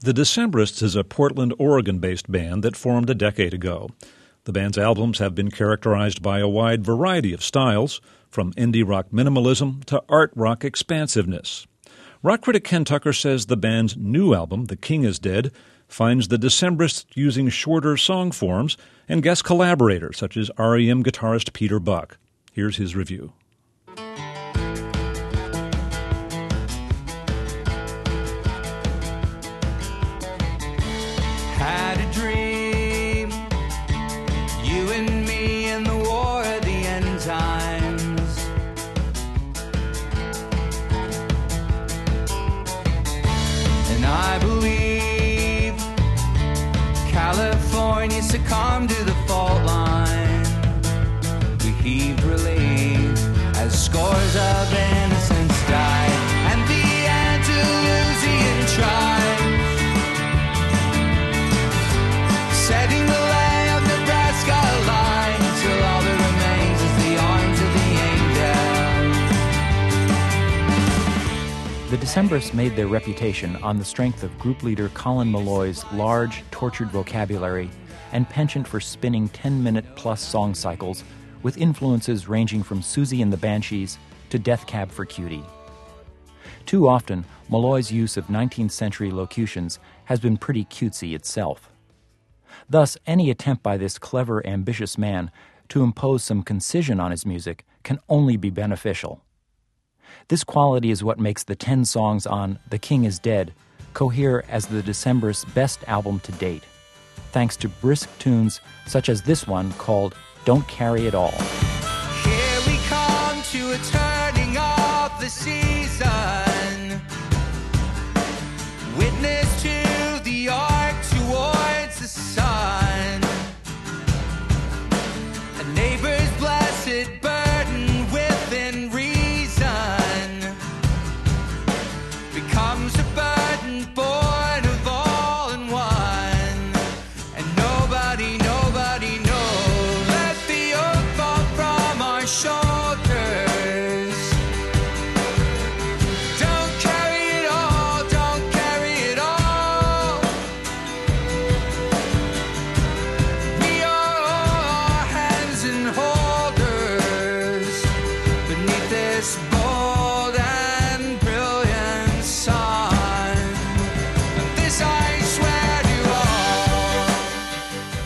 The Decemberists is a Portland, Oregon based band that formed a decade ago. The band's albums have been characterized by a wide variety of styles, from indie rock minimalism to art rock expansiveness. Rock critic Ken Tucker says the band's new album, The King is Dead, finds the Decemberists using shorter song forms and guest collaborators such as REM guitarist Peter Buck. Here's his review. Succumbed to the fault line. We heaved relief as scores of Decemberists made their reputation on the strength of group leader Colin Meloy's large, tortured vocabulary and penchant for spinning 10 minute plus song cycles with influences ranging from Siouxsie and the Banshees to Death Cab for Cutie. Too often, Meloy's use of 19th century locutions has been pretty cutesy itself. Thus, any attempt by this clever, ambitious man to impose some concision on his music can only be beneficial. This quality is what makes the 10 songs on The King is Dead cohere as the Decemberists' best album to date thanks to brisk tunes such as this one called Don't Carry It All. Here we come to a turning of the season.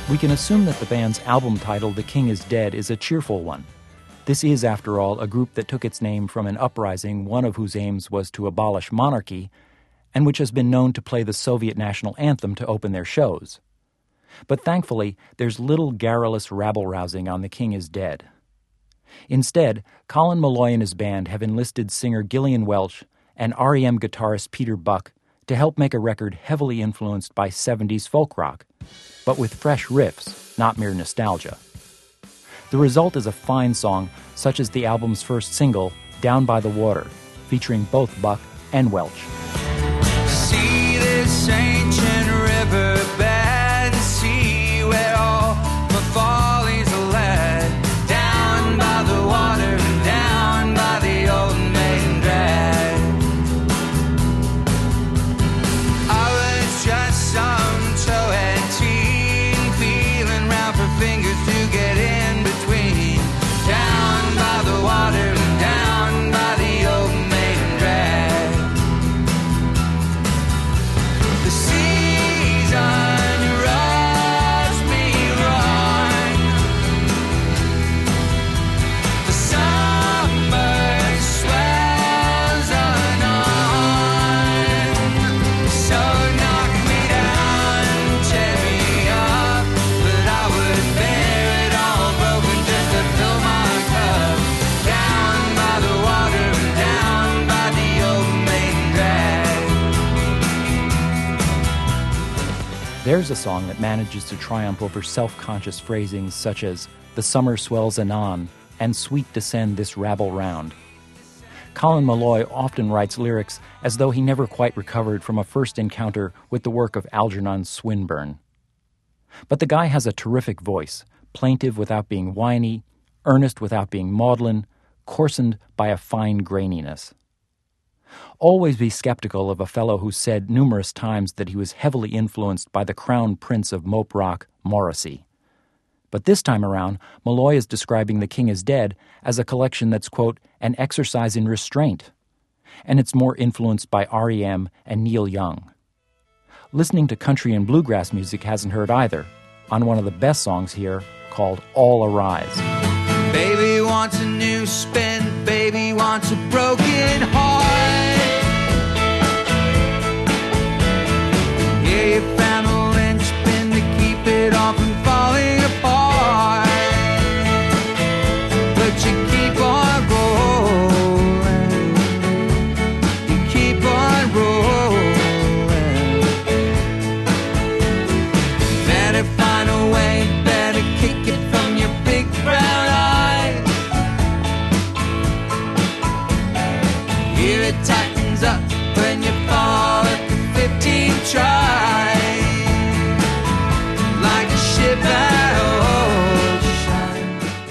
We can assume that the band's album title, The King is Dead, is a cheerful one. This is, after all, a group that took its name from an uprising, one of whose aims was to abolish monarchy, and which has been known to play the Soviet national anthem to open their shows. But thankfully, there's little garrulous rabble rousing on The King is Dead. Instead, Colin Meloy and his band have enlisted singer Gillian Welch and REM guitarist Peter Buck to help make a record heavily influenced by 70s folk rock, but with fresh riffs, not mere nostalgia. The result is a fine song, such as the album's first single, Down by the Water, featuring both Buck and Welch. There's a song that manages to triumph over self conscious phrasings such as, The summer swells anon, and Sweet descend this rabble round. Colin Meloy often writes lyrics as though he never quite recovered from a first encounter with the work of Algernon Swinburne. But the guy has a terrific voice, plaintive without being whiny, earnest without being maudlin, coarsened by a fine graininess. Always be skeptical of a fellow who said numerous times that he was heavily influenced by the crown prince of mope rock, Morrissey. But this time around, Meloy is describing The King is Dead as a collection that's, quote, an exercise in restraint. And it's more influenced by REM and Neil Young. Listening to country and bluegrass music hasn't hurt either, on one of the best songs here called All Arise. Baby wants a new spin, baby wants a broken heart.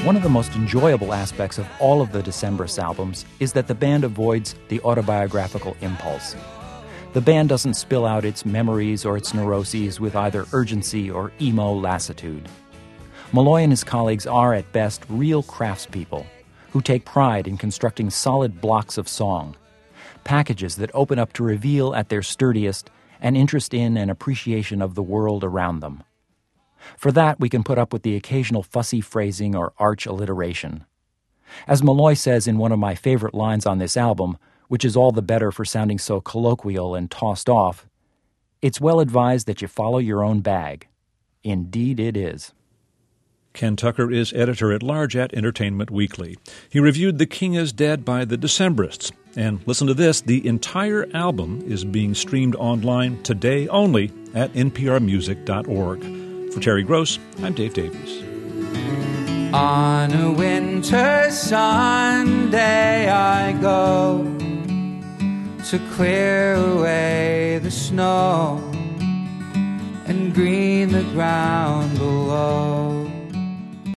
One of the most enjoyable aspects of all of the Decemberist albums is that the band avoids the autobiographical impulse. The band doesn't spill out its memories or its neuroses with either urgency or emo lassitude. Meloy and his colleagues are, at best, real craftspeople who take pride in constructing solid blocks of song, packages that open up to reveal at their sturdiest an interest in and appreciation of the world around them. For that, we can put up with the occasional fussy phrasing or arch alliteration. As Meloy says in one of my favorite lines on this album, which is all the better for sounding so colloquial and tossed off, it's well advised that you follow your own bag. Indeed, it is. Ken Tucker is editor at large at Entertainment Weekly. He reviewed The King is Dead by the Decemberists. And listen to this the entire album is being streamed online today only at nprmusic.org. For Terry Gross, I'm Dave Davies. On a winter Sunday, I go to clear away the snow and green the ground below.